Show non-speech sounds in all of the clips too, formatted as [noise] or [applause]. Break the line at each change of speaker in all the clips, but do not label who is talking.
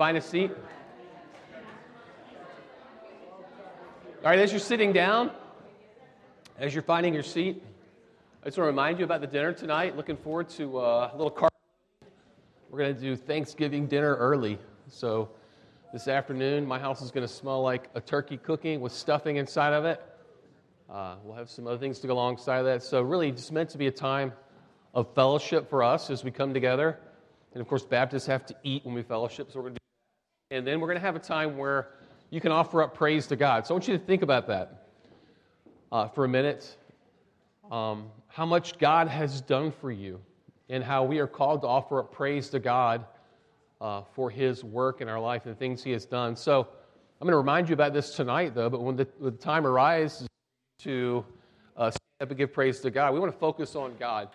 Find a seat. All right, as you're sitting down, as you're finding your seat, I just want to remind you about the dinner tonight. Looking forward to uh, a little car. We're going to do Thanksgiving dinner early. So this afternoon, my house is going to smell like a turkey cooking with stuffing inside of it. Uh, we'll have some other things to go alongside of that. So, really, just meant to be a time of fellowship for us as we come together. And of course, Baptists have to eat when we fellowship, so we're going to And then we're going to have a time where you can offer up praise to God. So, I want you to think about that uh, for a minute. Um, how much God has done for you, and how we are called to offer up praise to God uh, for His work in our life and the things He has done. So, I'm going to remind you about this tonight, though, but when the, when the time arises to uh, stand up and give praise to God, we want to focus on God.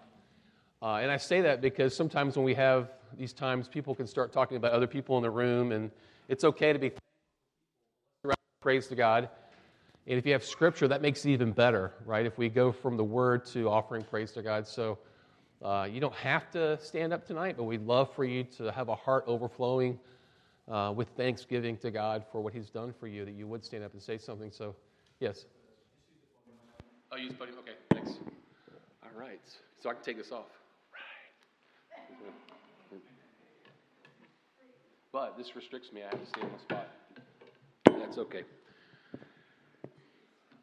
Uh, and I say that because sometimes when we have these times, people can start talking about other people in the room, and it's okay to be praise to God. And if you have scripture, that makes it even better, right? If we go from the word to offering praise to God. So uh, you don't have to stand up tonight, but we'd love for you to have a heart overflowing uh, with thanksgiving to God for what He's done for you, that you would stand up and say something. So, yes. Oh, use buddy. Okay, thanks. All right. So I can take this off. Right. But this restricts me. I have to stay on the spot. That's okay.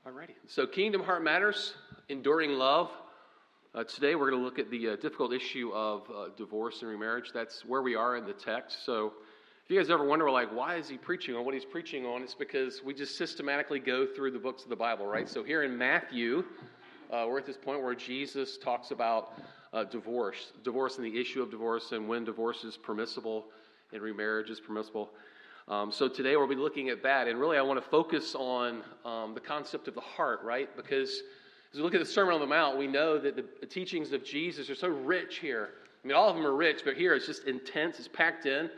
Alrighty. So, Kingdom Heart Matters, Enduring Love. Uh, today we're going to look at the uh, difficult issue of uh, divorce and remarriage. That's where we are in the text. So, if you guys ever wonder, like, why is he preaching on what he's preaching on? It's because we just systematically go through the books of the Bible, right? So, here in Matthew, uh, we're at this point where Jesus talks about uh, divorce, divorce and the issue of divorce, and when divorce is permissible and remarriage is permissible. Um, so today we'll be looking at that, and really I want to focus on um, the concept of the heart, right? Because as we look at the Sermon on the Mount, we know that the, the teachings of Jesus are so rich here. I mean, all of them are rich, but here it's just intense. It's packed in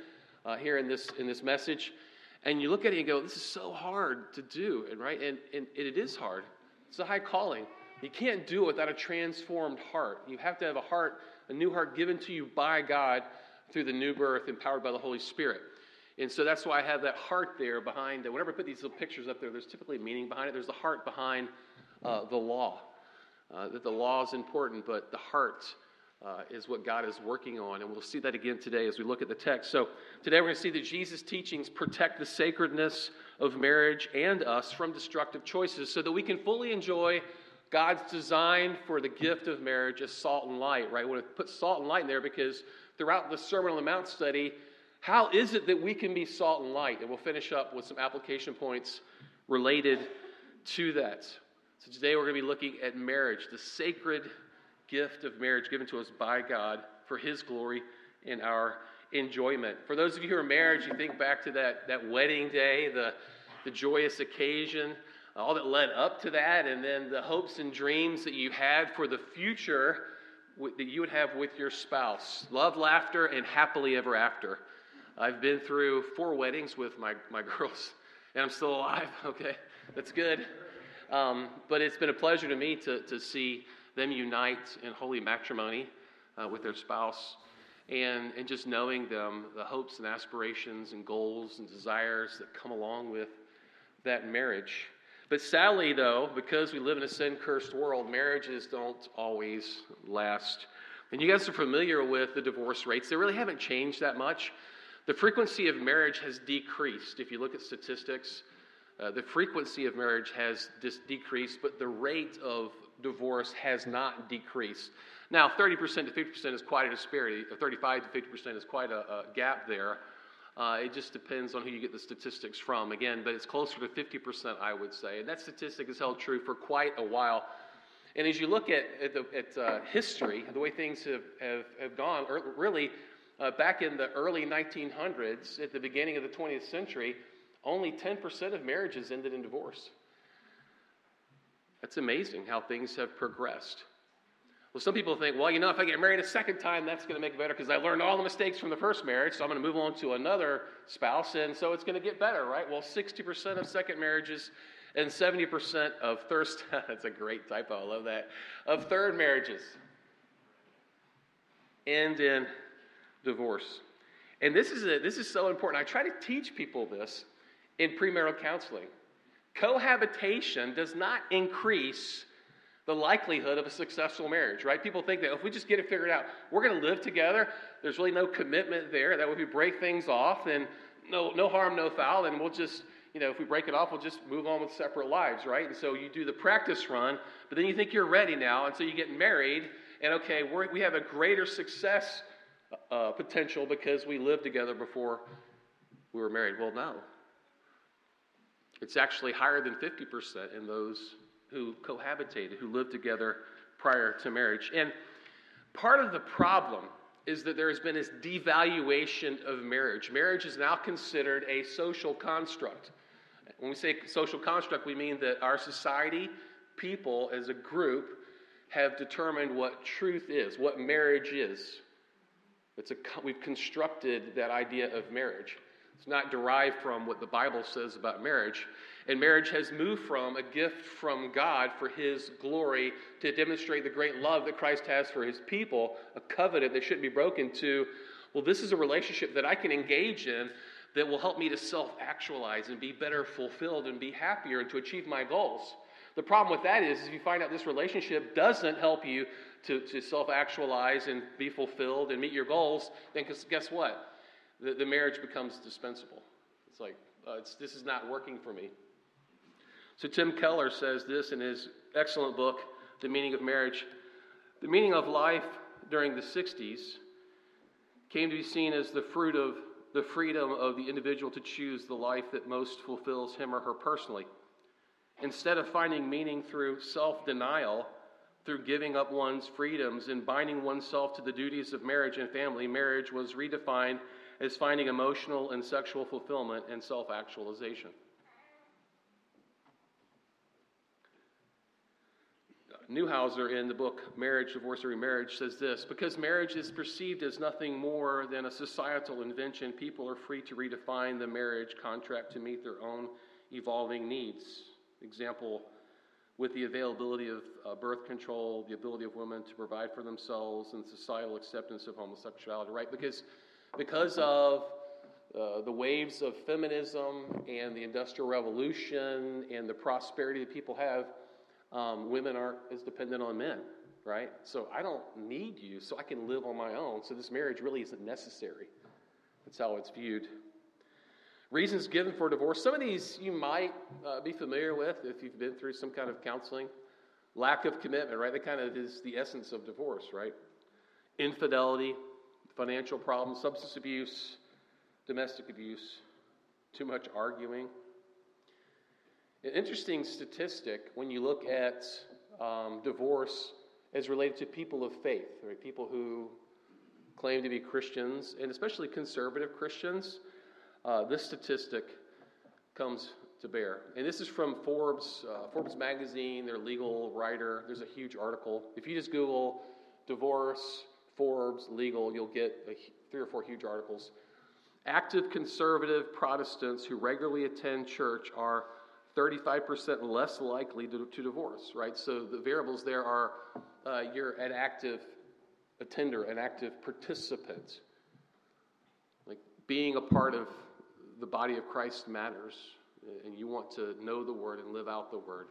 uh, here in this in this message, and you look at it and go, "This is so hard to do," and right, and, and it is hard. It's a high calling. You can't do it without a transformed heart. You have to have a heart, a new heart given to you by God through the new birth, empowered by the Holy Spirit. And so that's why I have that heart there behind. Whenever I put these little pictures up there, there's typically meaning behind it. There's the heart behind uh, the law. Uh, that the law is important, but the heart uh, is what God is working on. And we'll see that again today as we look at the text. So today we're going to see that Jesus' teachings protect the sacredness of marriage and us from destructive choices so that we can fully enjoy God's design for the gift of marriage as salt and light, right? We want to put salt and light in there because throughout the Sermon on the Mount study, how is it that we can be salt and light? And we'll finish up with some application points related to that. So today we're going to be looking at marriage, the sacred gift of marriage given to us by God for His glory and our enjoyment. For those of you who are married, you think back to that, that wedding day, the, the joyous occasion, all that led up to that, and then the hopes and dreams that you had for the future that you would have with your spouse. Love, laughter, and happily ever after. I've been through four weddings with my, my girls, and I'm still alive. [laughs] Okay, that's good. Um, but it's been a pleasure to me to, to see them unite in holy matrimony uh, with their spouse and, and just knowing them, the hopes and aspirations and goals and desires that come along with that marriage. But sadly, though, because we live in a sin cursed world, marriages don't always last. And you guys are familiar with the divorce rates, they really haven't changed that much. The frequency of marriage has decreased. If you look at statistics, uh, the frequency of marriage has dis- decreased, but the rate of divorce has not decreased. Now, 30% to 50% is quite a disparity. 35 to 50% is quite a, a gap there. Uh, it just depends on who you get the statistics from, again, but it's closer to 50%, I would say. And that statistic has held true for quite a while. And as you look at, at, the, at uh, history, the way things have, have, have gone, really, uh, back in the early 1900s, at the beginning of the 20th century, only 10% of marriages ended in divorce. That's amazing how things have progressed. Well, some people think, well, you know, if I get married a second time, that's going to make it better because I learned all the mistakes from the first marriage, so I'm going to move on to another spouse, and so it's going to get better, right? Well, 60% of second marriages and 70% of thirst, [laughs] that's a great typo, I love that, of third marriages end in divorce. And this is, a, this is so important. I try to teach people this in premarital counseling. Cohabitation does not increase the likelihood of a successful marriage, right? People think that if we just get it figured out, we're going to live together. There's really no commitment there. That if we break things off, then no, no harm, no foul, and we'll just, you know, if we break it off, we'll just move on with separate lives, right? And so you do the practice run, but then you think you're ready now, and so you get married, and okay, we have a greater success uh, potential because we lived together before we were married. Well, no. It's actually higher than 50% in those who cohabitated, who lived together prior to marriage. And part of the problem is that there has been this devaluation of marriage. Marriage is now considered a social construct. When we say social construct, we mean that our society, people as a group, have determined what truth is, what marriage is. It's a, we've constructed that idea of marriage. It's not derived from what the Bible says about marriage. And marriage has moved from a gift from God for His glory to demonstrate the great love that Christ has for His people, a covenant that shouldn't be broken, to, well, this is a relationship that I can engage in that will help me to self actualize and be better fulfilled and be happier and to achieve my goals. The problem with that is, if you find out this relationship doesn't help you to, to self actualize and be fulfilled and meet your goals, then guess what? The, the marriage becomes dispensable. It's like, uh, it's, this is not working for me. So Tim Keller says this in his excellent book, The Meaning of Marriage. The meaning of life during the 60s came to be seen as the fruit of the freedom of the individual to choose the life that most fulfills him or her personally. Instead of finding meaning through self denial, through giving up one's freedoms and binding oneself to the duties of marriage and family, marriage was redefined as finding emotional and sexual fulfillment and self actualization. Neuhauser in the book Marriage, Divorce, or Remarriage says this Because marriage is perceived as nothing more than a societal invention, people are free to redefine the marriage contract to meet their own evolving needs. Example, with the availability of uh, birth control, the ability of women to provide for themselves, and societal acceptance of homosexuality, right? Because, because of uh, the waves of feminism and the Industrial Revolution and the prosperity that people have um, women aren't as dependent on men, right? So I don't need you, so I can live on my own. So this marriage really isn't necessary. That's how it's viewed. Reasons given for divorce. Some of these you might uh, be familiar with if you've been through some kind of counseling. Lack of commitment, right? That kind of is the essence of divorce, right? Infidelity, financial problems, substance abuse, domestic abuse, too much arguing. An interesting statistic when you look at um, divorce as related to people of faith, right? People who claim to be Christians, and especially conservative Christians. Uh, this statistic comes to bear. And this is from Forbes, uh, Forbes magazine, their legal writer. There's a huge article. If you just Google divorce, Forbes, legal, you'll get a, three or four huge articles. Active conservative Protestants who regularly attend church are 35% less likely to, to, divorce, right? So the variables there are uh, you're an active attender, an active participant. Like being a part of the body of Christ matters, and you want to know the word and live out the word.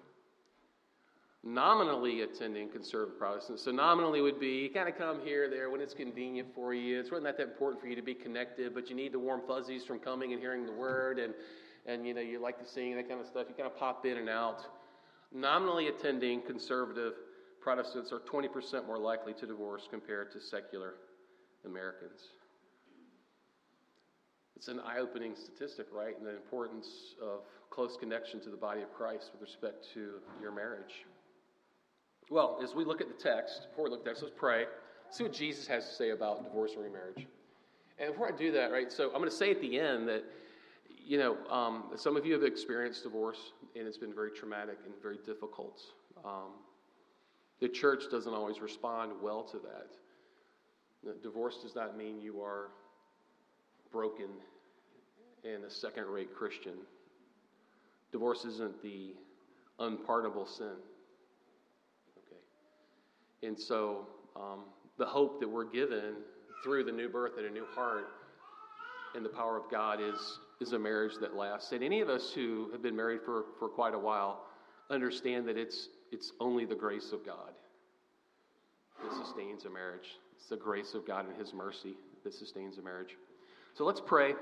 Nominally attending conservative Protestants. So nominally would be you kind of come here, there when it's convenient for you. It's really not that important for you to be connected, but you need the warm fuzzies from coming and hearing the word and and you know you like to sing that kind of stuff, you kind of pop in and out. Nominally attending conservative Protestants are 20% more likely to divorce compared to secular Americans. It's an eye opening statistic, right? And the importance of close connection to the body of Christ with respect to your marriage. Well, as we look at the text, before we look at the text, let's pray. See what Jesus has to say about divorce and remarriage. And before I do that, right, so I'm going to say at the end that you know, um, some of you have experienced divorce, and it's been very traumatic and very difficult. Um, the church doesn't always respond well to that. Divorce does not mean you are broken and a second rate Christian. Divorce isn't the unpardonable sin. Okay. And so um, the hope that we're given through the new birth and a new heart and the power of God is, is a marriage that lasts. And any of us who have been married for, for quite a while understand that it's, it's only the grace of God that sustains a marriage. It's the grace of God and His mercy that sustains a marriage. So let's pray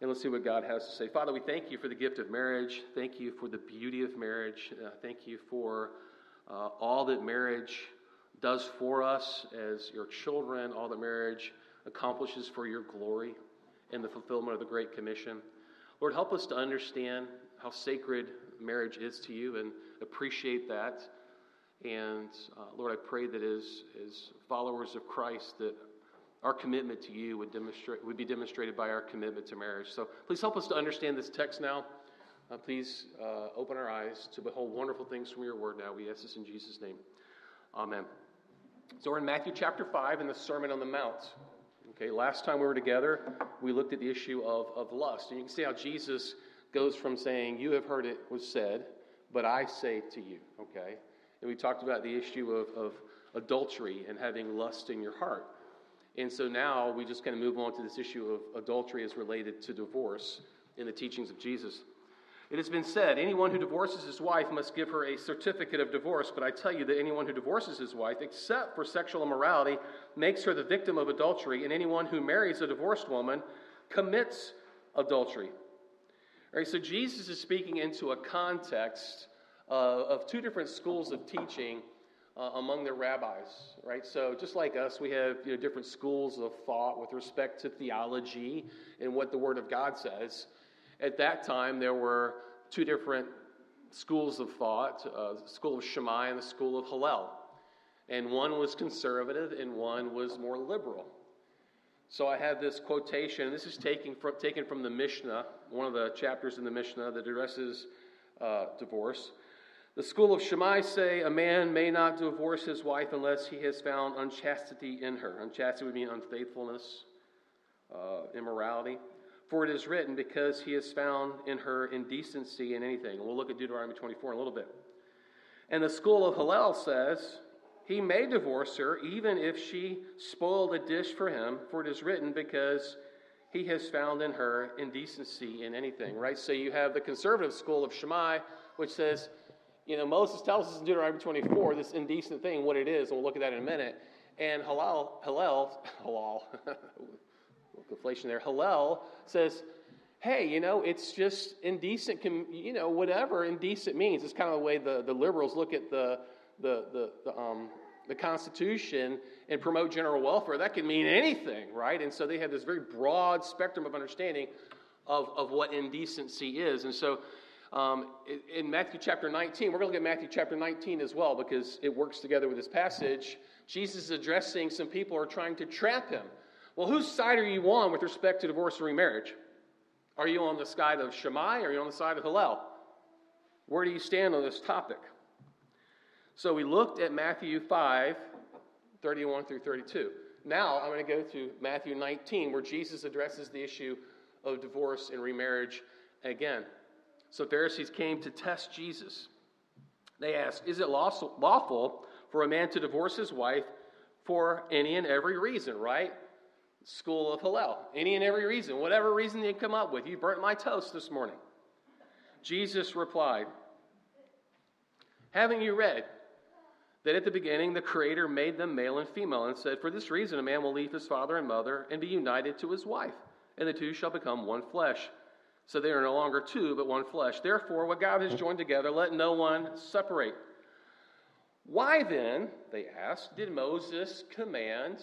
and let's see what God has to say. Father, we thank you for the gift of marriage. Thank you for the beauty of marriage. Uh, thank you for uh, all that marriage does for us as your children, all that marriage accomplishes for your glory and the fulfillment of the Great Commission. Lord, help us to understand how sacred marriage is to you and appreciate that. And uh, Lord, I pray that as, as followers of Christ, that our commitment to you would, demonstrate, would be demonstrated by our commitment to marriage. So please help us to understand this text now. Uh, please uh, open our eyes to behold wonderful things from your word now. We ask this in Jesus' name. Amen. So we're in Matthew chapter 5 in the Sermon on the Mount. Okay, last time we were together, we looked at the issue of, of lust. And you can see how Jesus goes from saying, You have heard it was said, but I say to you. Okay? And we talked about the issue of, of adultery and having lust in your heart. And so now we just kind of move on to this issue of adultery as related to divorce in the teachings of Jesus. It has been said, anyone who divorces his wife must give her a certificate of divorce, but I tell you that anyone who divorces his wife, except for sexual immorality, makes her the victim of adultery, and anyone who marries a divorced woman commits adultery. All right, so Jesus is speaking into a context uh, of two different schools of teaching uh, among the rabbis, right? So just like us, we have you know, different schools of thought with respect to theology and what the Word of God says. At that time, there were two different schools of thought uh, the school of Shammai and the school of Hillel. And one was conservative and one was more liberal. So I have this quotation, and this is taken from, taken from the Mishnah, one of the chapters in the Mishnah that addresses uh, divorce. The school of Shammai say a man may not divorce his wife unless he has found unchastity in her. Unchastity would mean unfaithfulness, uh, immorality. For it is written, because he has found in her indecency in anything. And we'll look at Deuteronomy 24 in a little bit. And the school of Hillel says, he may divorce her even if she spoiled a dish for him, for it is written, because he has found in her indecency in anything, right? So you have the conservative school of Shammai, which says, you know, Moses tells us in Deuteronomy 24 this indecent thing, what it is, and we'll look at that in a minute. And Hillel, Hillel, [laughs] Hillel, conflation there. Hillel says, hey, you know, it's just indecent, you know, whatever indecent means. It's kind of the way the, the liberals look at the, the, the, the, um, the Constitution and promote general welfare. That can mean anything, right? And so they have this very broad spectrum of understanding of, of what indecency is. And so um, in Matthew chapter 19, we're going to look at Matthew chapter 19 as well because it works together with this passage. Jesus is addressing some people who are trying to trap him. Well, whose side are you on with respect to divorce and remarriage? Are you on the side of Shammai or are you on the side of Hillel? Where do you stand on this topic? So we looked at Matthew 5, 31 through 32. Now I'm going to go to Matthew 19, where Jesus addresses the issue of divorce and remarriage again. So Pharisees came to test Jesus. They asked, Is it lawful for a man to divorce his wife for any and every reason, right? School of Hillel. Any and every reason, whatever reason they come up with. You burnt my toast this morning. Jesus replied, Haven't you read that at the beginning the Creator made them male and female and said, For this reason a man will leave his father and mother and be united to his wife, and the two shall become one flesh. So they are no longer two, but one flesh. Therefore, what God has joined together, let no one separate. Why then, they asked, did Moses command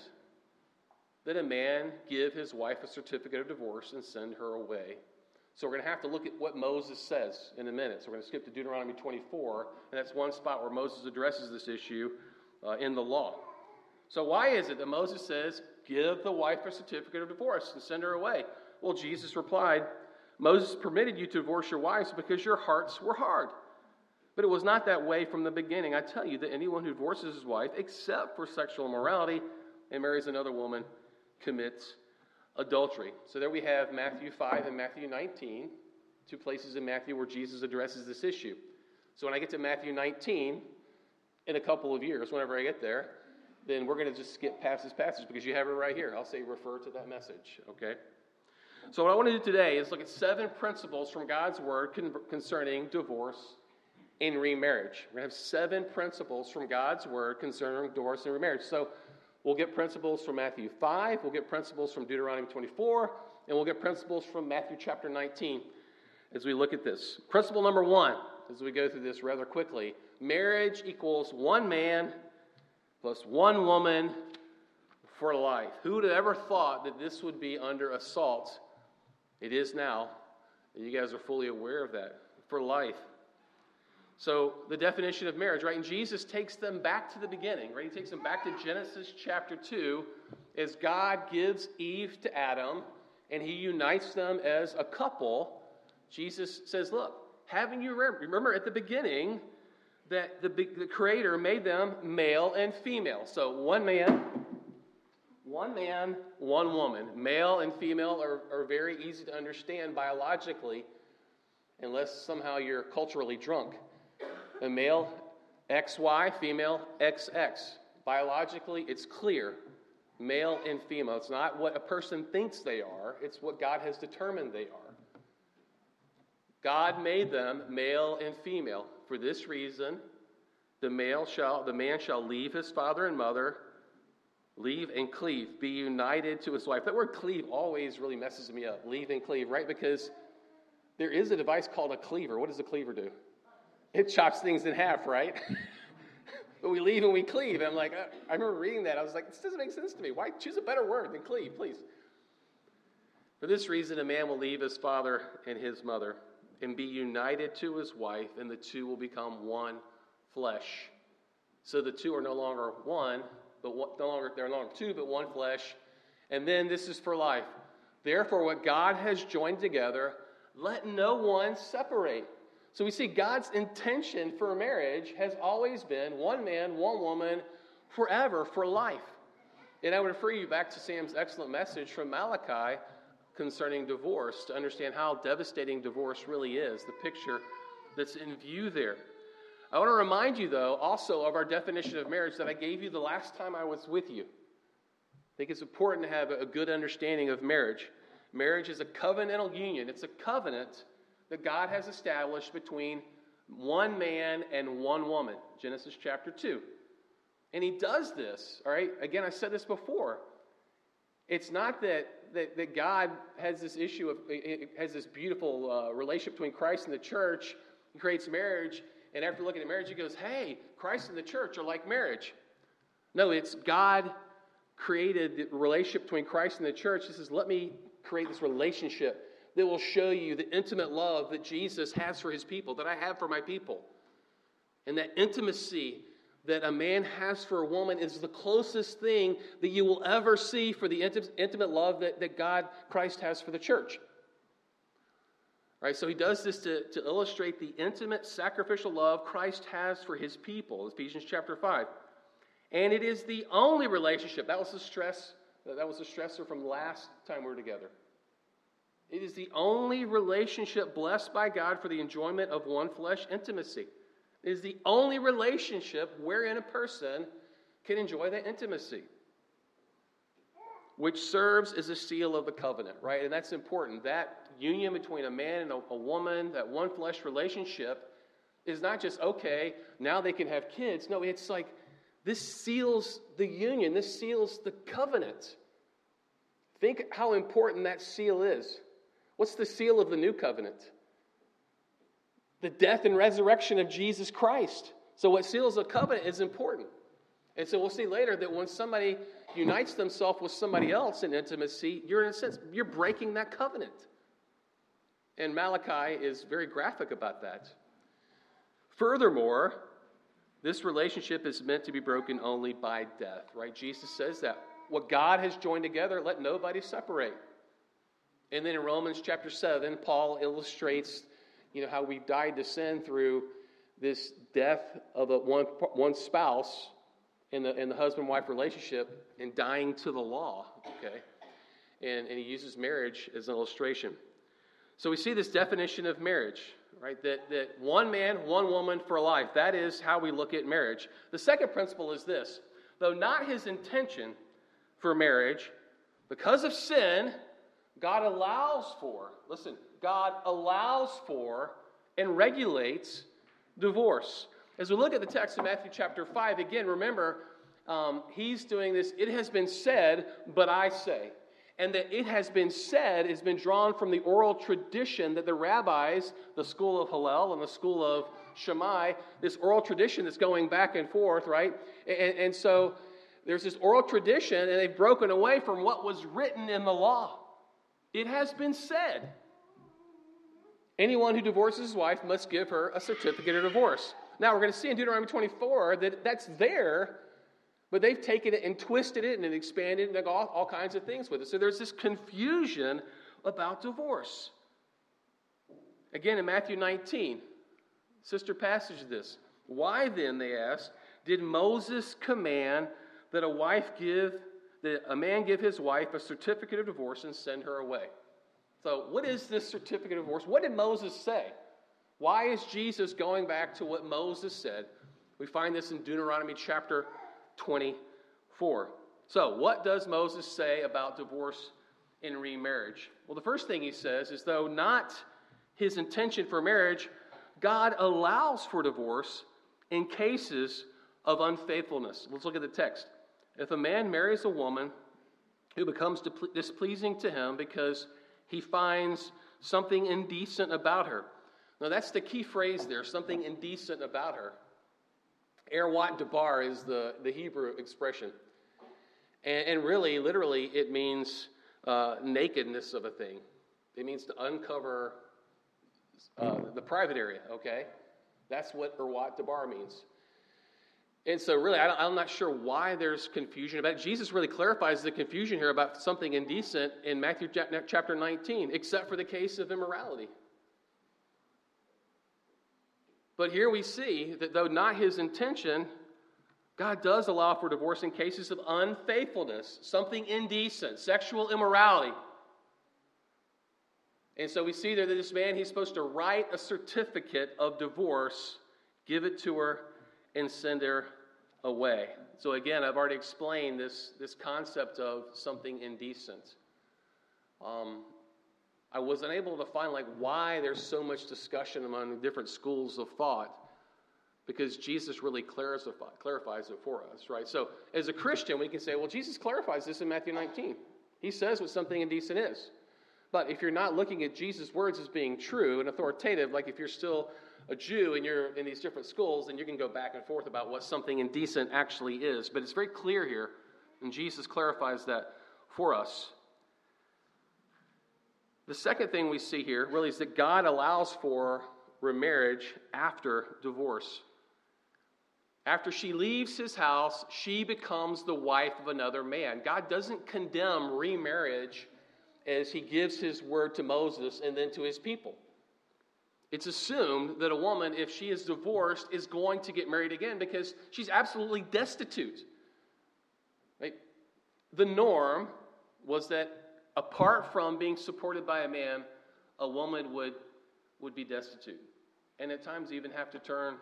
that a man give his wife a certificate of divorce and send her away. So we're going to have to look at what Moses says in a minute. So we're going to skip to Deuteronomy 24, and that's one spot where Moses addresses this issue uh, in the law. So why is it that Moses says, give the wife a certificate of divorce and send her away? Well, Jesus replied, Moses permitted you to divorce your wives because your hearts were hard. But it was not that way from the beginning. I tell you that anyone who divorces his wife, except for sexual immorality, and marries another woman, commits adultery. So there we have Matthew 5 and Matthew 19, two places in Matthew where Jesus addresses this issue. So when I get to Matthew 19, in a couple of years, whenever I get there, then we're going to just skip past this passage because you have it right here. I'll say refer to that message, okay? So, what I want to do today is look at seven principles from God's Word con- concerning divorce and remarriage. We're going to have seven principles from God's Word concerning divorce and remarriage. So, we'll get principles from Matthew 5, we'll get principles from Deuteronomy 24, and we'll get principles from Matthew chapter 19 as we look at this. Principle number one, as we go through this rather quickly marriage equals one man plus one woman for life. Who would have ever thought that this would be under assault? It is now. And you guys are fully aware of that. For life. So, the definition of marriage, right? And Jesus takes them back to the beginning, right? He takes them back to Genesis chapter 2 as God gives Eve to Adam and he unites them as a couple. Jesus says, Look, haven't you remember, at the beginning that the, the Creator made them male and female? So, one man, one man, one woman. Male and female are, are very easy to understand biologically, unless somehow you're culturally drunk. A male XY, female XX. Biologically, it's clear male and female. It's not what a person thinks they are, it's what God has determined they are. God made them male and female. For this reason, the male shall the man shall leave his father and mother, leave and cleave, be united to his wife. That word cleave always really messes me up. Leave and cleave, right? Because there is a device called a cleaver. What does a cleaver do? [laughs] It chops things in half, right? [laughs] but we leave and we cleave. I'm like, I remember reading that. I was like, this doesn't make sense to me. Why choose a better word than cleave, please? For this reason, a man will leave his father and his mother and be united to his wife, and the two will become one flesh. So the two are no longer one, but no longer they're no longer two, but one flesh. And then this is for life. Therefore, what God has joined together, let no one separate. So we see God's intention for marriage has always been one man, one woman, forever, for life. And I would refer you back to Sam's excellent message from Malachi concerning divorce to understand how devastating divorce really is, the picture that's in view there. I want to remind you, though, also of our definition of marriage that I gave you the last time I was with you. I think it's important to have a good understanding of marriage. Marriage is a covenantal union, it's a covenant that God has established between one man and one woman. Genesis chapter 2. And he does this, all right? Again, I said this before. It's not that, that, that God has this issue of, has this beautiful uh, relationship between Christ and the church. He creates marriage, and after looking at marriage, he goes, hey, Christ and the church are like marriage. No, it's God created the relationship between Christ and the church. He says, let me create this relationship that will show you the intimate love that Jesus has for his people, that I have for my people. And that intimacy that a man has for a woman is the closest thing that you will ever see for the intimate love that, that God, Christ, has for the church. Right, so he does this to, to illustrate the intimate sacrificial love Christ has for his people, Ephesians chapter 5. And it is the only relationship. That was the stress, that was the stressor from last time we were together. It is the only relationship blessed by God for the enjoyment of one flesh intimacy. It is the only relationship wherein a person can enjoy that intimacy, which serves as a seal of the covenant, right? And that's important. That union between a man and a, a woman, that one flesh relationship, is not just, okay, now they can have kids. No, it's like this seals the union, this seals the covenant. Think how important that seal is. What's the seal of the new covenant? The death and resurrection of Jesus Christ. So, what seals a covenant is important. And so, we'll see later that when somebody unites themselves with somebody else in intimacy, you're in a sense, you're breaking that covenant. And Malachi is very graphic about that. Furthermore, this relationship is meant to be broken only by death, right? Jesus says that. What God has joined together, let nobody separate. And then in Romans chapter 7, Paul illustrates you know, how we died to sin through this death of a one, one spouse in the, in the husband wife relationship and dying to the law, okay? And, and he uses marriage as an illustration. So we see this definition of marriage, right? That, that one man, one woman for life. That is how we look at marriage. The second principle is this though not his intention for marriage, because of sin, God allows for, listen, God allows for and regulates divorce. As we look at the text of Matthew chapter 5, again, remember, um, he's doing this, it has been said, but I say. And that it has been said has been drawn from the oral tradition that the rabbis, the school of Hillel and the school of Shammai, this oral tradition that's going back and forth, right? And, and so there's this oral tradition, and they've broken away from what was written in the law. It has been said. Anyone who divorces his wife must give her a certificate of divorce. Now, we're going to see in Deuteronomy 24 that that's there, but they've taken it and twisted it and expanded it and all, all kinds of things with it. So there's this confusion about divorce. Again, in Matthew 19, sister passage of this. Why then, they ask, did Moses command that a wife give that a man give his wife a certificate of divorce and send her away. So, what is this certificate of divorce? What did Moses say? Why is Jesus going back to what Moses said? We find this in Deuteronomy chapter 24. So, what does Moses say about divorce and remarriage? Well, the first thing he says is though not his intention for marriage, God allows for divorce in cases of unfaithfulness. Let's look at the text. If a man marries a woman who becomes displeasing to him because he finds something indecent about her. Now, that's the key phrase there something indecent about her. Erwat debar is the, the Hebrew expression. And, and really, literally, it means uh, nakedness of a thing. It means to uncover uh, the private area, okay? That's what Erwat debar means. And so, really, I am not sure why there's confusion about it. Jesus really clarifies the confusion here about something indecent in Matthew chapter 19, except for the case of immorality. But here we see that though not his intention, God does allow for divorce in cases of unfaithfulness, something indecent, sexual immorality. And so we see there that this man, he's supposed to write a certificate of divorce, give it to her, and send her away. So, again, I've already explained this, this concept of something indecent. Um, I was unable to find like why there's so much discussion among different schools of thought because Jesus really clarifies, clarifies it for us, right? So, as a Christian, we can say, well, Jesus clarifies this in Matthew 19. He says what something indecent is. But if you're not looking at Jesus' words as being true and authoritative, like if you're still a Jew and you're in these different schools, then you can go back and forth about what something indecent actually is. But it's very clear here, and Jesus clarifies that for us. The second thing we see here really is that God allows for remarriage after divorce. After she leaves his house, she becomes the wife of another man. God doesn't condemn remarriage as he gives his word to Moses and then to his people. It's assumed that a woman, if she is divorced, is going to get married again because she's absolutely destitute. Right? The norm was that apart from being supported by a man, a woman would, would be destitute. And at times even have to turn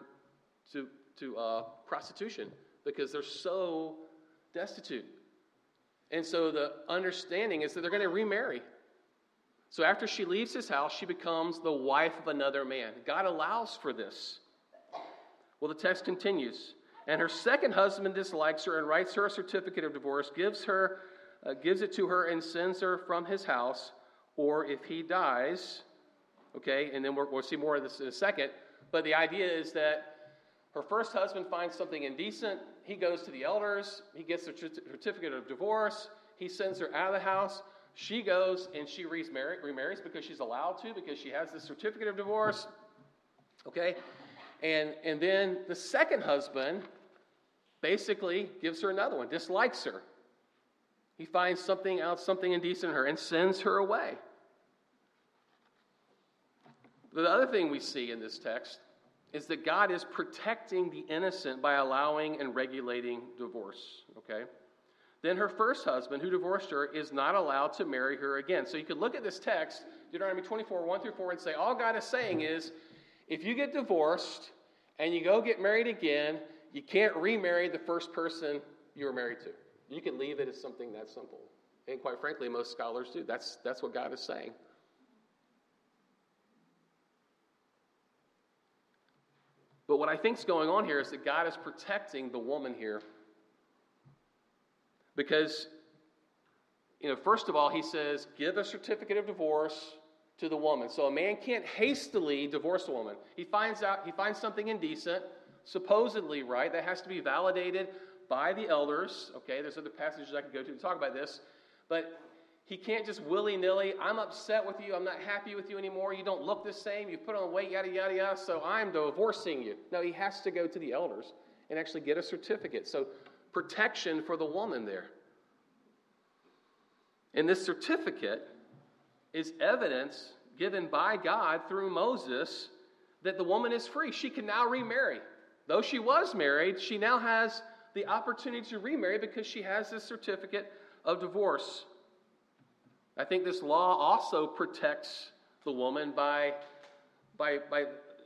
to, to uh, prostitution because they're so destitute. And so the understanding is that they're going to remarry. So after she leaves his house, she becomes the wife of another man. God allows for this. Well, the text continues. And her second husband dislikes her and writes her a certificate of divorce, gives her, uh, gives it to her, and sends her from his house. Or if he dies, okay, and then we will see more of this in a second. But the idea is that her first husband finds something indecent. He goes to the elders. He gets a certificate of divorce. He sends her out of the house. She goes and she remarries because she's allowed to, because she has the certificate of divorce. Okay? And, and then the second husband basically gives her another one, dislikes her. He finds something else, something indecent in her, and sends her away. The other thing we see in this text is that God is protecting the innocent by allowing and regulating divorce. Okay? Then her first husband, who divorced her, is not allowed to marry her again. So you could look at this text, Deuteronomy 24, 1 through 4, and say, all God is saying is, if you get divorced and you go get married again, you can't remarry the first person you were married to. You can leave it as something that simple. And quite frankly, most scholars do. That's, that's what God is saying. But what I think is going on here is that God is protecting the woman here. Because, you know, first of all, he says, give a certificate of divorce to the woman. So a man can't hastily divorce a woman. He finds out, he finds something indecent, supposedly, right? That has to be validated by the elders. Okay, there's other passages I could go to to talk about this. But he can't just willy nilly, I'm upset with you, I'm not happy with you anymore, you don't look the same, you put on weight, yada, yada, yada, so I'm divorcing you. No, he has to go to the elders and actually get a certificate. So, protection for the woman there. And this certificate is evidence given by God through Moses that the woman is free. She can now remarry. Though she was married, she now has the opportunity to remarry because she has this certificate of divorce. I think this law also protects the woman by, by, by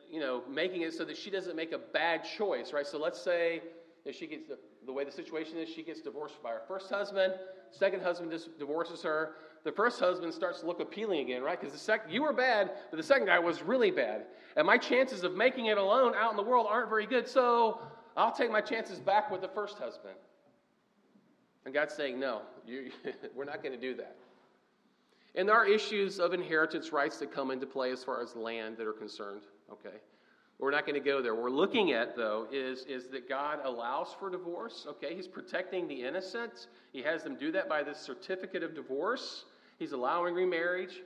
you know, making it so that she doesn't make a bad choice, right? So let's say if she gets the, way the situation is, she gets divorced by her first husband, second husband just divorces her. The first husband starts to look appealing again, right? Because the second you were bad, but the second guy was really bad, and my chances of making it alone out in the world aren't very good. So I'll take my chances back with the first husband. And God's saying, no, you, [laughs] we're not going to do that. And there are issues of inheritance rights that come into play as far as land that are concerned. Okay. We're not going to go there. What we're looking at, though, is, is that God allows for divorce. Okay. He's protecting the innocent. He has them do that by this certificate of divorce. He's allowing remarriage.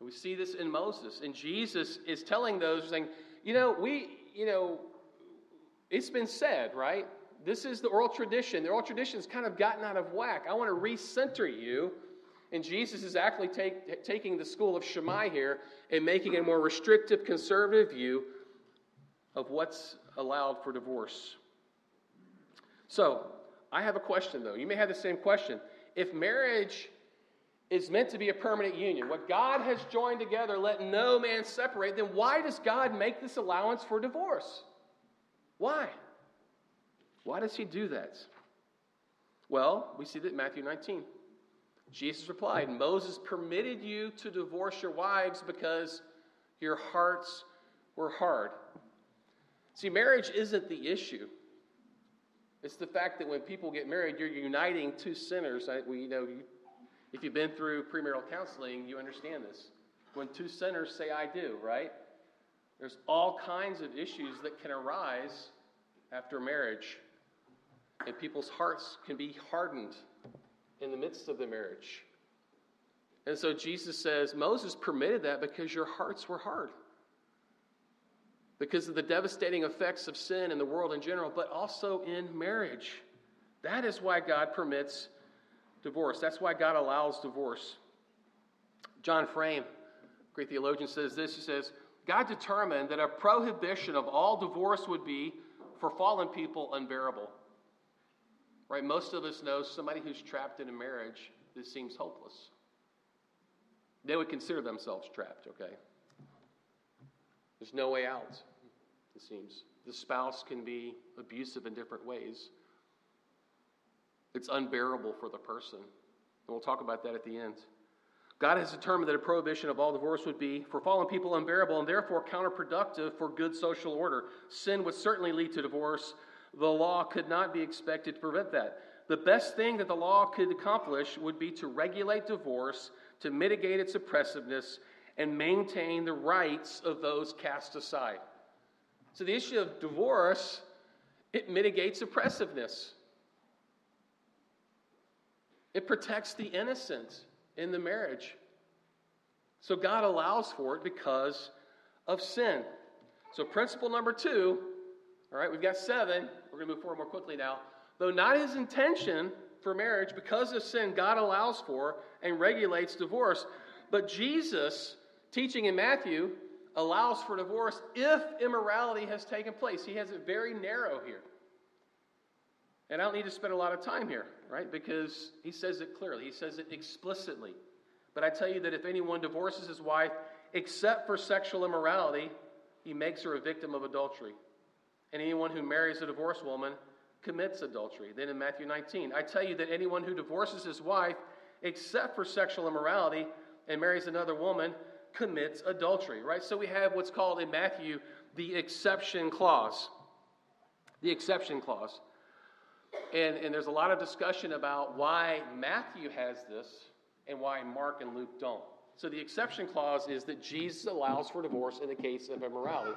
We see this in Moses. And Jesus is telling those, saying, you know, we, you know, it's been said, right? This is the oral tradition. The oral tradition has kind of gotten out of whack. I want to recenter you and Jesus is actually take, taking the school of Shammai here and making a more restrictive, conservative view of what's allowed for divorce. So, I have a question though. You may have the same question. If marriage is meant to be a permanent union, what God has joined together, let no man separate, then why does God make this allowance for divorce? Why? Why does he do that? Well, we see that in Matthew 19. Jesus replied, Moses permitted you to divorce your wives because your hearts were hard. See, marriage isn't the issue. It's the fact that when people get married, you're uniting two sinners. I, we, you know, you, if you've been through premarital counseling, you understand this. When two sinners say, I do, right? There's all kinds of issues that can arise after marriage. And people's hearts can be hardened in the midst of the marriage. And so Jesus says, Moses permitted that because your hearts were hard. Because of the devastating effects of sin in the world in general, but also in marriage. That is why God permits divorce. That's why God allows divorce. John Frame, great theologian, says this. He says, God determined that a prohibition of all divorce would be, for fallen people, unbearable. Right? Most of us know somebody who's trapped in a marriage that seems hopeless. They would consider themselves trapped, okay? There's no way out, it seems. The spouse can be abusive in different ways. It's unbearable for the person. And we'll talk about that at the end. God has determined that a prohibition of all divorce would be, for fallen people, unbearable and therefore counterproductive for good social order. Sin would certainly lead to divorce, the law could not be expected to prevent that. The best thing that the law could accomplish would be to regulate divorce, to mitigate its oppressiveness, and maintain the rights of those cast aside. So the issue of divorce, it mitigates oppressiveness. It protects the innocent in the marriage. So God allows for it because of sin. So, principle number two all right, we've got seven. We're going to move forward more quickly now. Though not his intention for marriage, because of sin, God allows for and regulates divorce. But Jesus, teaching in Matthew, allows for divorce if immorality has taken place. He has it very narrow here. And I don't need to spend a lot of time here, right? Because he says it clearly, he says it explicitly. But I tell you that if anyone divorces his wife except for sexual immorality, he makes her a victim of adultery. And anyone who marries a divorced woman commits adultery. Then in Matthew 19, I tell you that anyone who divorces his wife, except for sexual immorality, and marries another woman, commits adultery, right? So we have what's called in Matthew the exception clause. The exception clause. And, and there's a lot of discussion about why Matthew has this and why Mark and Luke don't. So the exception clause is that Jesus allows for divorce in the case of immorality.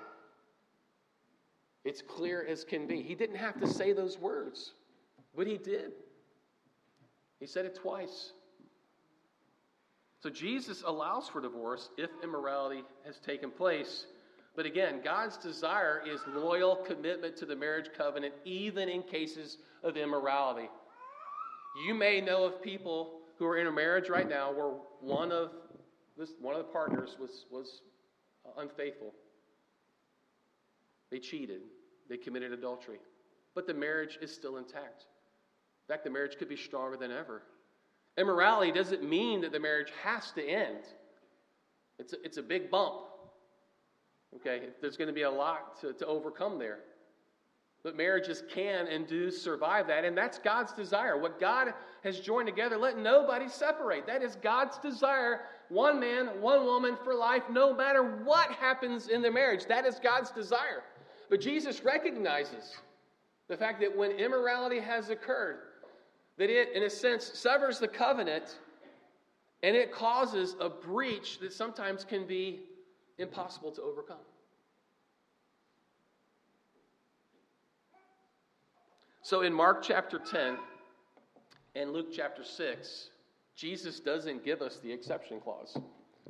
It's clear as can be. He didn't have to say those words, but he did. He said it twice. So Jesus allows for divorce if immorality has taken place. But again, God's desire is loyal commitment to the marriage covenant, even in cases of immorality. You may know of people who are in a marriage right now where one of this, one of the partners was, was unfaithful. They cheated. They committed adultery. But the marriage is still intact. In fact, the marriage could be stronger than ever. Immorality doesn't mean that the marriage has to end. It's a, it's a big bump. Okay, there's going to be a lot to, to overcome there. But marriages can and do survive that, and that's God's desire. What God has joined together, let nobody separate. That is God's desire. One man, one woman for life, no matter what happens in the marriage. That is God's desire. But Jesus recognizes the fact that when immorality has occurred, that it, in a sense, severs the covenant and it causes a breach that sometimes can be impossible to overcome. So in Mark chapter 10 and Luke chapter 6, Jesus doesn't give us the exception clause.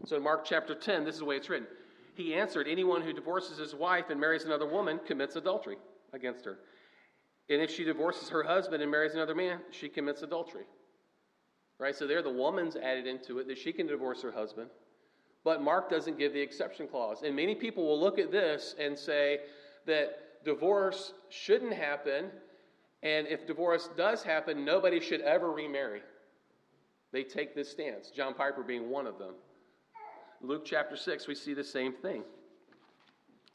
So in Mark chapter 10, this is the way it's written. He answered, Anyone who divorces his wife and marries another woman commits adultery against her. And if she divorces her husband and marries another man, she commits adultery. Right? So there, the woman's added into it that she can divorce her husband. But Mark doesn't give the exception clause. And many people will look at this and say that divorce shouldn't happen. And if divorce does happen, nobody should ever remarry. They take this stance, John Piper being one of them. Luke chapter 6, we see the same thing.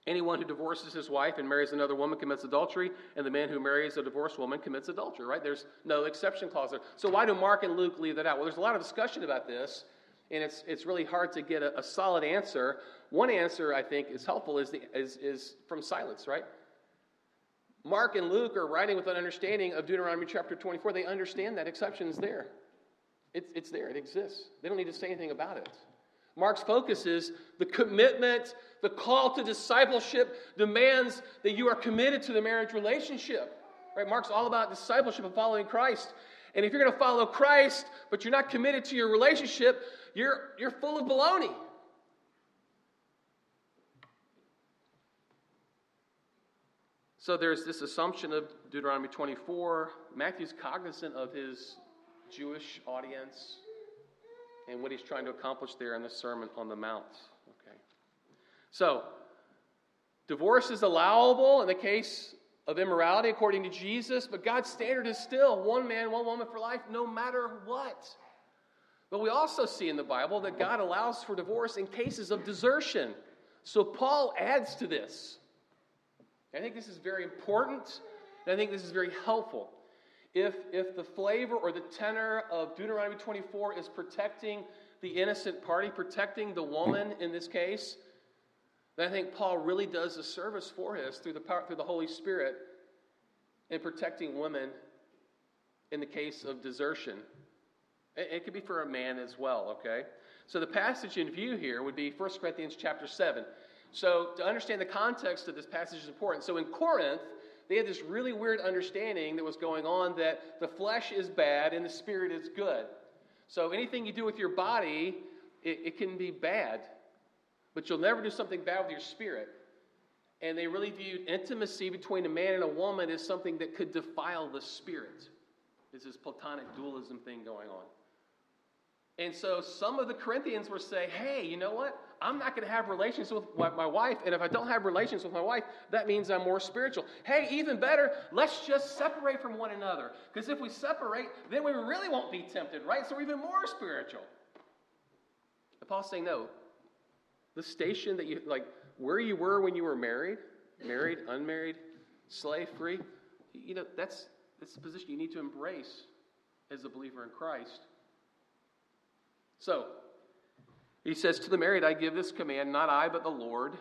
Anyone who divorces his wife and marries another woman commits adultery, and the man who marries a divorced woman commits adultery, right? There's no exception clause there. So why do Mark and Luke leave that out? Well, there's a lot of discussion about this, and it's, it's really hard to get a, a solid answer. One answer I think is helpful is, the, is, is from silence, right? Mark and Luke are writing with an understanding of Deuteronomy chapter 24. They understand that exception is there. It's, it's there, it exists. They don't need to say anything about it. Mark's focus is the commitment, the call to discipleship demands that you are committed to the marriage relationship. Right? Mark's all about discipleship and following Christ. And if you're going to follow Christ, but you're not committed to your relationship, you're, you're full of baloney. So there's this assumption of Deuteronomy 24. Matthew's cognizant of his Jewish audience and what he's trying to accomplish there in the Sermon on the Mount. Okay. So, divorce is allowable in the case of immorality according to Jesus, but God's standard is still one man, one woman for life, no matter what. But we also see in the Bible that God allows for divorce in cases of desertion. So Paul adds to this. I think this is very important, and I think this is very helpful if, if the flavor or the tenor of Deuteronomy 24 is protecting the innocent party, protecting the woman in this case, then I think Paul really does a service for us through the power, through the Holy Spirit in protecting women in the case of desertion. It, it could be for a man as well, okay? So the passage in view here would be 1 Corinthians chapter 7. So to understand the context of this passage is important. So in Corinth, they had this really weird understanding that was going on that the flesh is bad and the spirit is good. So anything you do with your body, it, it can be bad, but you'll never do something bad with your spirit. And they really viewed intimacy between a man and a woman as something that could defile the spirit. There's this Platonic dualism thing going on. And so some of the Corinthians were saying, hey, you know what? I'm not going to have relations with my wife. And if I don't have relations with my wife, that means I'm more spiritual. Hey, even better, let's just separate from one another. Because if we separate, then we really won't be tempted, right? So we're even more spiritual. And Paul's saying, no. The station that you, like, where you were when you were married, married, [laughs] unmarried, slave free, you know, that's, that's the position you need to embrace as a believer in Christ. So, he says, To the married, I give this command, not I, but the Lord.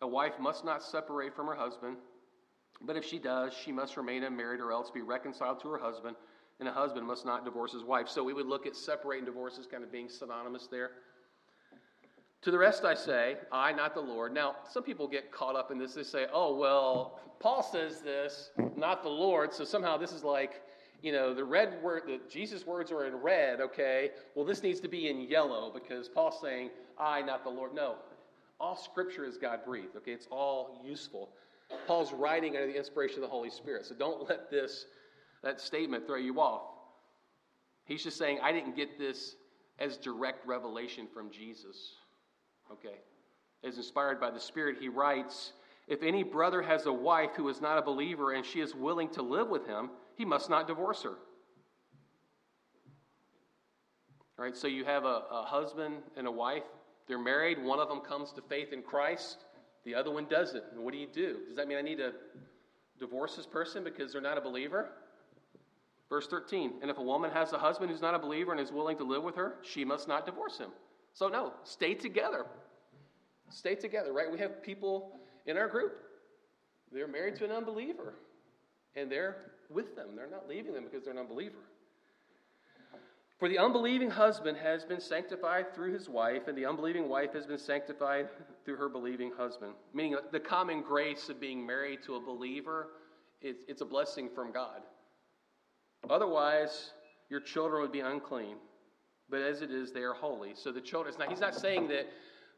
A wife must not separate from her husband, but if she does, she must remain unmarried or else be reconciled to her husband, and a husband must not divorce his wife. So we would look at separate and divorce as kind of being synonymous there. To the rest I say, I, not the Lord. Now, some people get caught up in this. They say, oh, well, Paul says this, not the Lord, so somehow this is like you know, the red word, the Jesus words are in red, okay? Well, this needs to be in yellow because Paul's saying, I, not the Lord. No, all scripture is God breathed, okay? It's all useful. Paul's writing under the inspiration of the Holy Spirit. So don't let this, that statement throw you off. He's just saying, I didn't get this as direct revelation from Jesus, okay? As inspired by the Spirit, he writes, if any brother has a wife who is not a believer and she is willing to live with him, he must not divorce her. All right, so you have a, a husband and a wife. They're married. One of them comes to faith in Christ, the other one doesn't. And what do you do? Does that mean I need to divorce this person because they're not a believer? Verse 13 And if a woman has a husband who's not a believer and is willing to live with her, she must not divorce him. So, no, stay together. Stay together, right? We have people in our group, they're married to an unbeliever, and they're with them. They're not leaving them because they're an unbeliever. For the unbelieving husband has been sanctified through his wife, and the unbelieving wife has been sanctified through her believing husband. Meaning the common grace of being married to a believer, it's, it's a blessing from God. Otherwise, your children would be unclean. But as it is, they are holy. So the children, now he's not saying that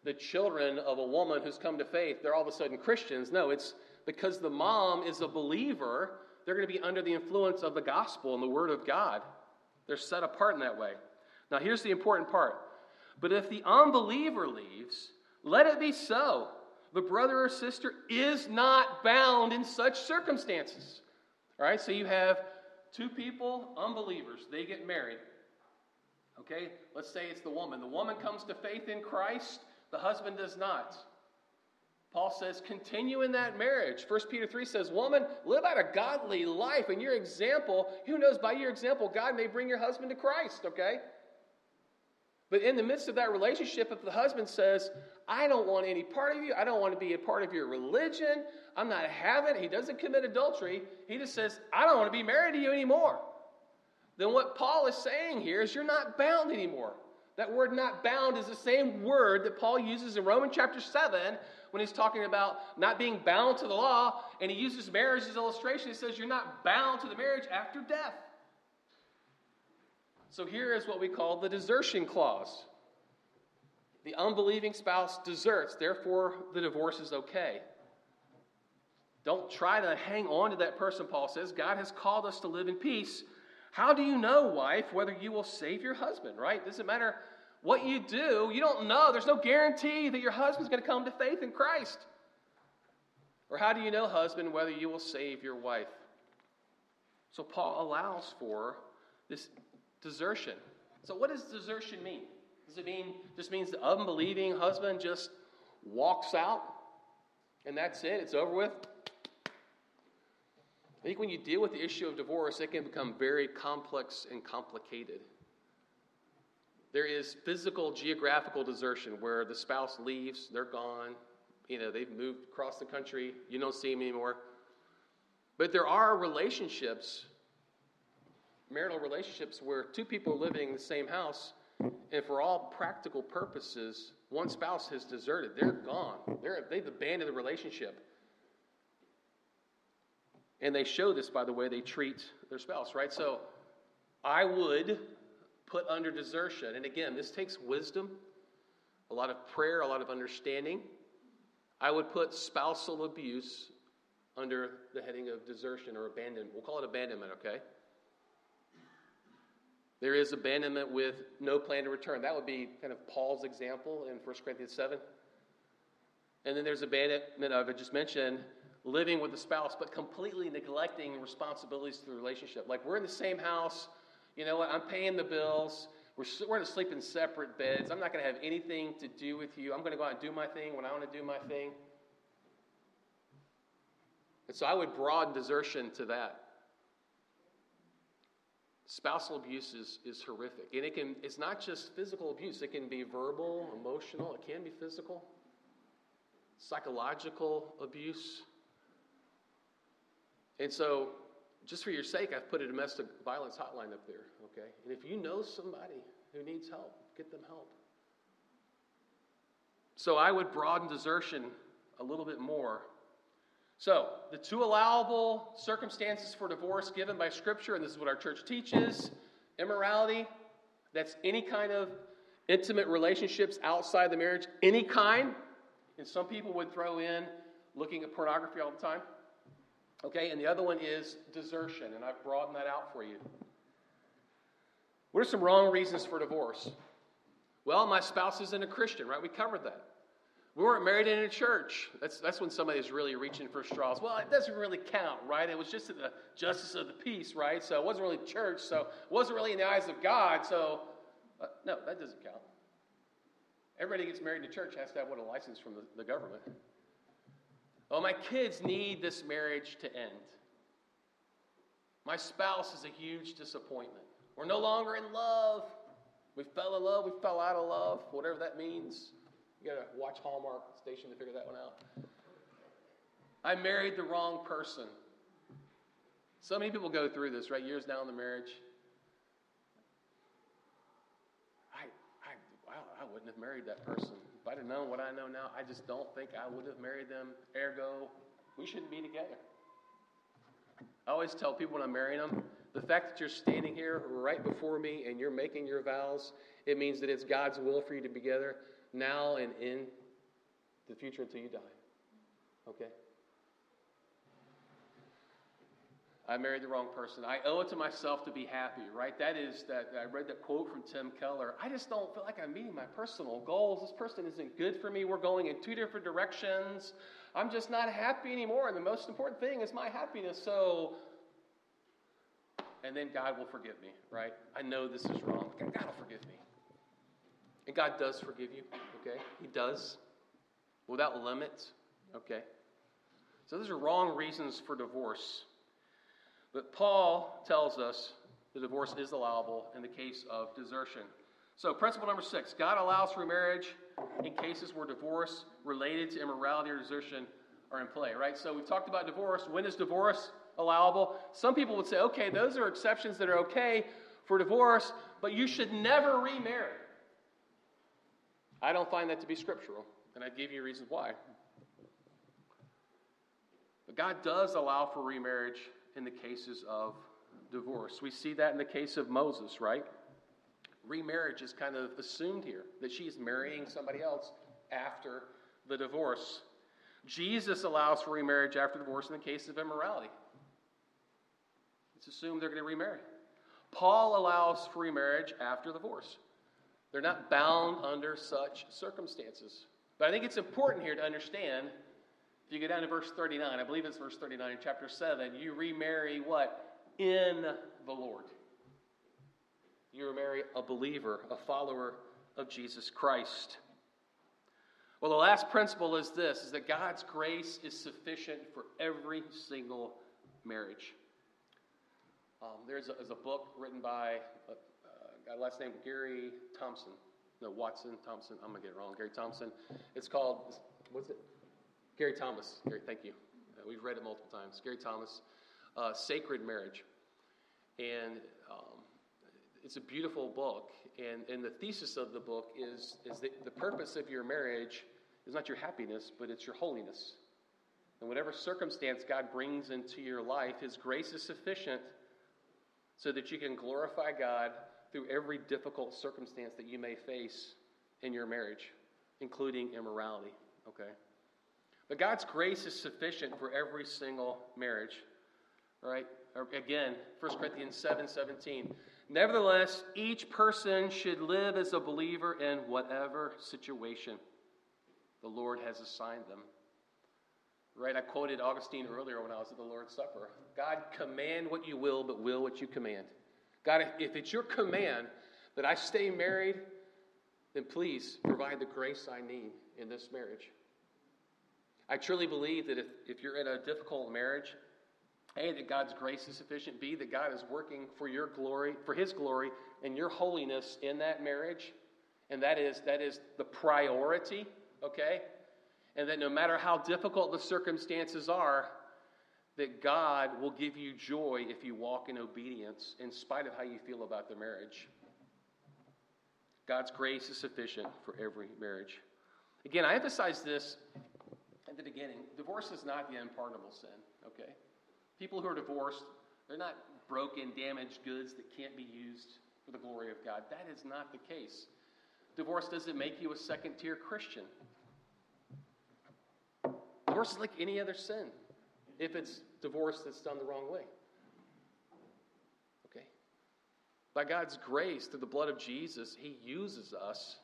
the children of a woman who's come to faith, they're all of a sudden Christians. No, it's because the mom is a believer they're going to be under the influence of the gospel and the word of God. They're set apart in that way. Now, here's the important part. But if the unbeliever leaves, let it be so. The brother or sister is not bound in such circumstances. All right, so you have two people, unbelievers, they get married. Okay, let's say it's the woman. The woman comes to faith in Christ, the husband does not. Paul says, continue in that marriage. 1 Peter 3 says, Woman, live out a godly life. And your example, who knows, by your example, God may bring your husband to Christ, okay? But in the midst of that relationship, if the husband says, I don't want any part of you, I don't want to be a part of your religion, I'm not having it, he doesn't commit adultery, he just says, I don't want to be married to you anymore. Then what Paul is saying here is you're not bound anymore. That word not bound is the same word that Paul uses in Romans chapter 7 when he's talking about not being bound to the law, and he uses marriage as illustration. He says, You're not bound to the marriage after death. So here is what we call the desertion clause. The unbelieving spouse deserts, therefore, the divorce is okay. Don't try to hang on to that person, Paul says. God has called us to live in peace. How do you know, wife, whether you will save your husband, right? Doesn't matter what you do, you don't know. There's no guarantee that your husband's going to come to faith in Christ. Or how do you know, husband, whether you will save your wife? So Paul allows for this desertion. So what does desertion mean? Does it mean just means the unbelieving husband just walks out and that's it? It's over with? I think when you deal with the issue of divorce, it can become very complex and complicated. There is physical, geographical desertion where the spouse leaves, they're gone, you know, they've moved across the country, you don't see them anymore. But there are relationships, marital relationships, where two people are living in the same house, and for all practical purposes, one spouse has deserted. They're gone. They're, they've abandoned the relationship. And they show this by the way they treat their spouse, right? So I would put under desertion. And again, this takes wisdom, a lot of prayer, a lot of understanding. I would put spousal abuse under the heading of desertion or abandonment. We'll call it abandonment, okay? There is abandonment with no plan to return. That would be kind of Paul's example in 1 Corinthians 7. And then there's abandonment, I've just mentioned, living with the spouse, but completely neglecting responsibilities to the relationship. Like we're in the same house, you know what, I'm paying the bills. We're, we're going to sleep in separate beds. I'm not going to have anything to do with you. I'm going to go out and do my thing when I want to do my thing. And so I would broaden desertion to that. Spousal abuse is, is horrific. And it can, it's not just physical abuse, it can be verbal, emotional, it can be physical, psychological abuse. And so, just for your sake, I've put a domestic violence hotline up there, okay? And if you know somebody who needs help, get them help. So I would broaden desertion a little bit more so, the two allowable circumstances for divorce given by Scripture, and this is what our church teaches immorality, that's any kind of intimate relationships outside the marriage, any kind. And some people would throw in looking at pornography all the time. Okay, and the other one is desertion, and I've broadened that out for you. What are some wrong reasons for divorce? Well, my spouse isn't a Christian, right? We covered that. We weren't married in a church. That's, that's when somebody's really reaching for straws. Well, it doesn't really count, right? It was just the justice of the peace, right? So it wasn't really church, so it wasn't really in the eyes of God. So, uh, no, that doesn't count. Everybody gets married in the church has to have what a license from the, the government. Oh, my kids need this marriage to end. My spouse is a huge disappointment. We're no longer in love. We fell in love. We fell out of love, whatever that means. You got to watch Hallmark Station to figure that one out. I married the wrong person. So many people go through this, right? Years down in the marriage. I, I, I wouldn't have married that person. If I'd have known what I know now, I just don't think I would have married them. Ergo, we shouldn't be together. I always tell people when I'm marrying them, the fact that you're standing here right before me and you're making your vows, it means that it's God's will for you to be together now and in the future until you die. Okay? I married the wrong person. I owe it to myself to be happy, right? That is that I read that quote from Tim Keller. I just don't feel like I'm meeting my personal goals. This person isn't good for me. We're going in two different directions. I'm just not happy anymore. And the most important thing is my happiness. So and then God will forgive me, right? I know this is wrong. God will forgive me. And God does forgive you, okay? He does, without limit, okay? So those are wrong reasons for divorce. But Paul tells us the divorce is allowable in the case of desertion. So, principle number six God allows for marriage in cases where divorce related to immorality or desertion are in play, right? So, we've talked about divorce. When is divorce allowable? Some people would say, okay, those are exceptions that are okay for divorce, but you should never remarry. I don't find that to be scriptural, and I give you reasons why. But God does allow for remarriage in the cases of divorce. We see that in the case of Moses, right? Remarriage is kind of assumed here that she's marrying somebody else after the divorce. Jesus allows for remarriage after divorce in the case of immorality. It's assumed they're going to remarry. Paul allows for remarriage after divorce. They're not bound under such circumstances. But I think it's important here to understand you go down to verse 39, I believe it's verse 39 in chapter 7, you remarry what? In the Lord. You remarry a believer, a follower of Jesus Christ. Well, the last principle is this is that God's grace is sufficient for every single marriage. Um, there's, a, there's, a, book written by got last name Gary Thompson. No, Watson, Thompson. I'm going to get it wrong. Gary Thompson. It's called, what's it? Gary Thomas. Gary, thank you. Uh, we've read it multiple times. Gary Thomas, uh, Sacred Marriage. And um, it's a beautiful book. And, and the thesis of the book is, is that the purpose of your marriage is not your happiness, but it's your holiness. And whatever circumstance God brings into your life, His grace is sufficient so that you can glorify God through every difficult circumstance that you may face in your marriage, including immorality, okay? But God's grace is sufficient for every single marriage, right? Again, 1 Corinthians 7 17. Nevertheless, each person should live as a believer in whatever situation the Lord has assigned them. Right? I quoted Augustine earlier when I was at the Lord's Supper. God, command what you will, but will what you command. God, if it's your command that I stay married, then please provide the grace I need in this marriage. I truly believe that if, if you're in a difficult marriage, A, that God's grace is sufficient, B, that God is working for your glory, for his glory and your holiness in that marriage. And that is that is the priority, okay? And that no matter how difficult the circumstances are, that God will give you joy if you walk in obedience in spite of how you feel about the marriage. God's grace is sufficient for every marriage. Again, I emphasize this at the beginning. Divorce is not the unpardonable sin, okay? People who are divorced, they're not broken, damaged goods that can't be used for the glory of God. That is not the case. Divorce doesn't make you a second tier Christian. Divorce is like any other sin if it's divorce that's done the wrong way. Okay? By God's grace, through the blood of Jesus, He uses us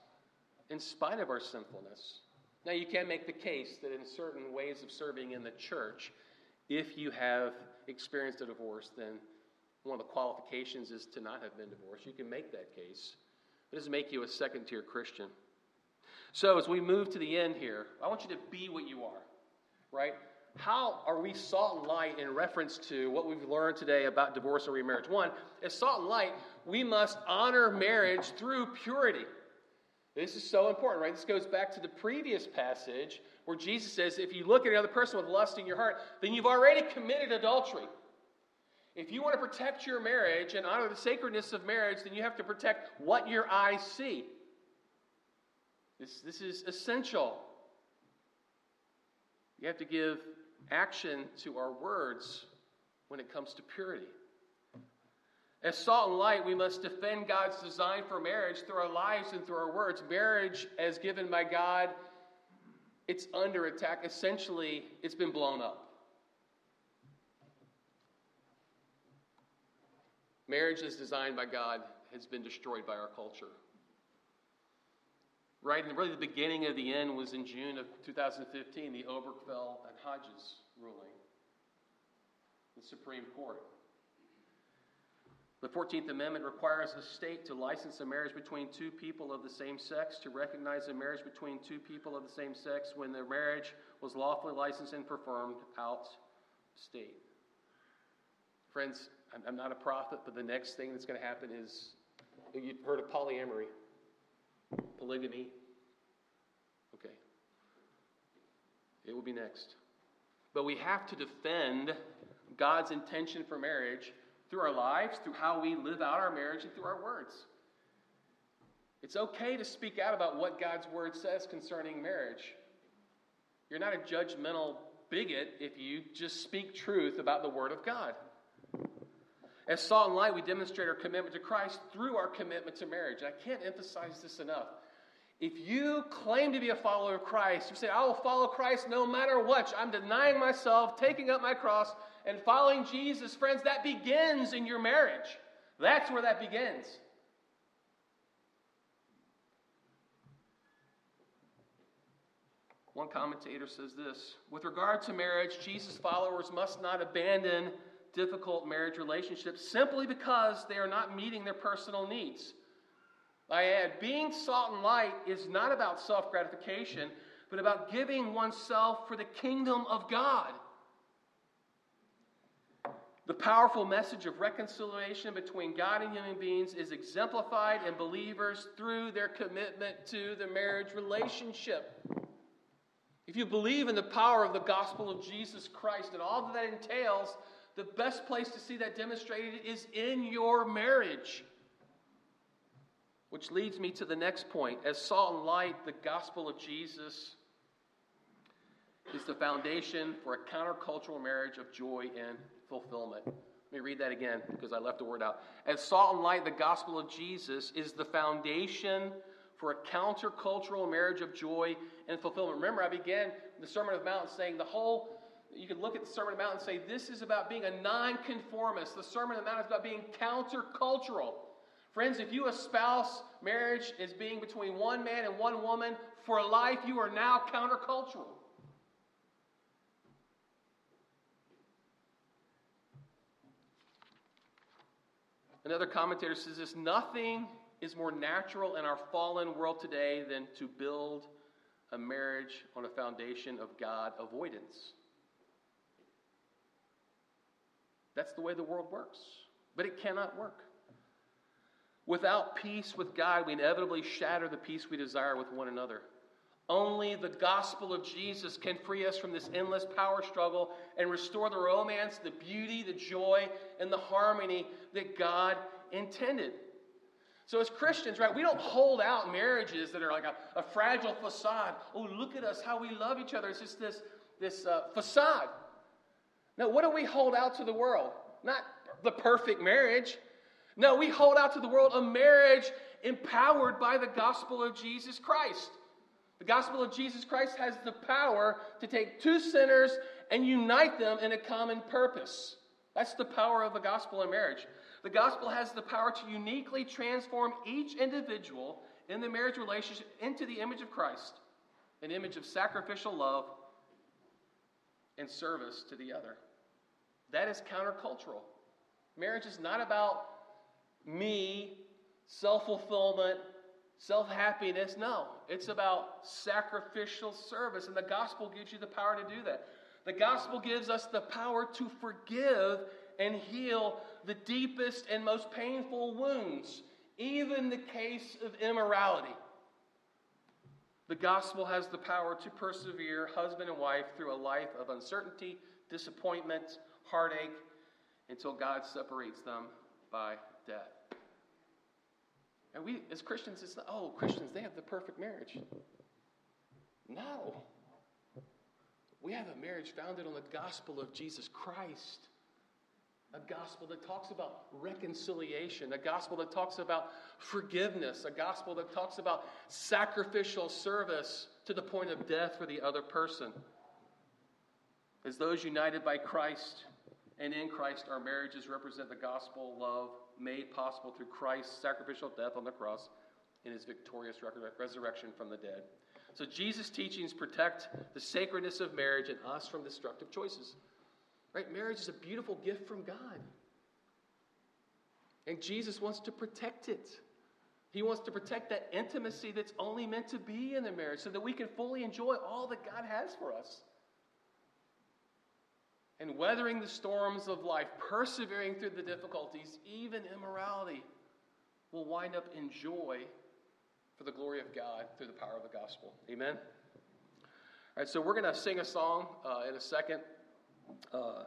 in spite of our sinfulness. Now, you can make the case that in certain ways of serving in the church, if you have experienced a divorce, then one of the qualifications is to not have been divorced. You can make that case. It doesn't make you a second tier Christian. So, as we move to the end here, I want you to be what you are, right? How are we salt and light in reference to what we've learned today about divorce and remarriage? One, as salt and light, we must honor marriage through purity. This is so important, right? This goes back to the previous passage where Jesus says, if you look at another person with lust in your heart, then you've already committed adultery. If you want to protect your marriage and honor the sacredness of marriage, then you have to protect what your eyes see. This, this is essential. You have to give action to our words when it comes to purity. As salt and light, we must defend God's design for marriage through our lives and through our words. Marriage, as given by God, it's under attack. Essentially, it's been blown up. Marriage, as designed by God, has been destroyed by our culture. Right, and really the beginning of the end was in June of 2015, the Obergefell and Hodges ruling, the Supreme Court. The 14th Amendment requires a state to license a marriage between two people of the same sex, to recognize a marriage between two people of the same sex when the marriage was lawfully licensed and performed out state. Friends, I'm not a prophet, but the next thing that's going to happen is you've heard of polyamory, polygamy. Okay. It will be next. But we have to defend God's intention for marriage through our lives, through how we live out our marriage, and through our words. It's okay to speak out about what God's word says concerning marriage. You're not a judgmental bigot if you just speak truth about the word of God. As salt and light, we demonstrate our commitment to Christ through our commitment to marriage. And I can't emphasize this enough. If you claim to be a follower of Christ, you say, I will follow Christ no matter what. I'm denying myself, taking up my cross, and following Jesus, friends, that begins in your marriage. That's where that begins. One commentator says this With regard to marriage, Jesus' followers must not abandon difficult marriage relationships simply because they are not meeting their personal needs. I add, being salt and light is not about self gratification, but about giving oneself for the kingdom of God. The powerful message of reconciliation between God and human beings is exemplified in believers through their commitment to the marriage relationship. If you believe in the power of the gospel of Jesus Christ and all that that entails, the best place to see that demonstrated is in your marriage. Which leads me to the next point. As salt and light, the gospel of Jesus is the foundation for a countercultural marriage of joy and fulfillment. Let me read that again because I left a word out. As salt and light, the gospel of Jesus is the foundation for a countercultural marriage of joy and fulfillment. Remember, I began the Sermon of the Mount saying the whole, you can look at the Sermon of the Mount and say this is about being a nonconformist. The Sermon of the Mount is about being countercultural. Friends, if you espouse marriage as being between one man and one woman for life, you are now countercultural. Another commentator says this nothing is more natural in our fallen world today than to build a marriage on a foundation of God avoidance. That's the way the world works. But it cannot work. Without peace with God, we inevitably shatter the peace we desire with one another. Only the gospel of Jesus can free us from this endless power struggle and restore the romance, the beauty, the joy, and the harmony that God intended. So, as Christians, right, we don't hold out marriages that are like a, a fragile facade. Oh, look at us, how we love each other. It's just this, this uh, facade. Now, what do we hold out to the world? Not the perfect marriage. No, we hold out to the world a marriage empowered by the gospel of Jesus Christ. The gospel of Jesus Christ has the power to take two sinners and unite them in a common purpose. That's the power of the gospel in marriage. The gospel has the power to uniquely transform each individual in the marriage relationship into the image of Christ, an image of sacrificial love and service to the other. That is countercultural. Marriage is not about me, self fulfillment, self happiness. No, it's about sacrificial service, and the gospel gives you the power to do that. The gospel gives us the power to forgive and heal the deepest and most painful wounds, even the case of immorality. The gospel has the power to persevere husband and wife through a life of uncertainty, disappointment, heartache, until God separates them by death. And we, as Christians, it's not, oh, Christians, they have the perfect marriage. No. We have a marriage founded on the gospel of Jesus Christ. A gospel that talks about reconciliation, a gospel that talks about forgiveness, a gospel that talks about sacrificial service to the point of death for the other person. As those united by Christ and in Christ, our marriages represent the gospel love made possible through Christ's sacrificial death on the cross and his victorious resurrection from the dead. So Jesus' teachings protect the sacredness of marriage and us from destructive choices. Right? Marriage is a beautiful gift from God. And Jesus wants to protect it. He wants to protect that intimacy that's only meant to be in the marriage so that we can fully enjoy all that God has for us and weathering the storms of life, persevering through the difficulties, even immorality, will wind up in joy for the glory of God through the power of the gospel. Amen? All right, so we're going to sing a song uh, in a second. Uh,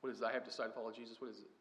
what is it? I have decided to follow Jesus. What is it?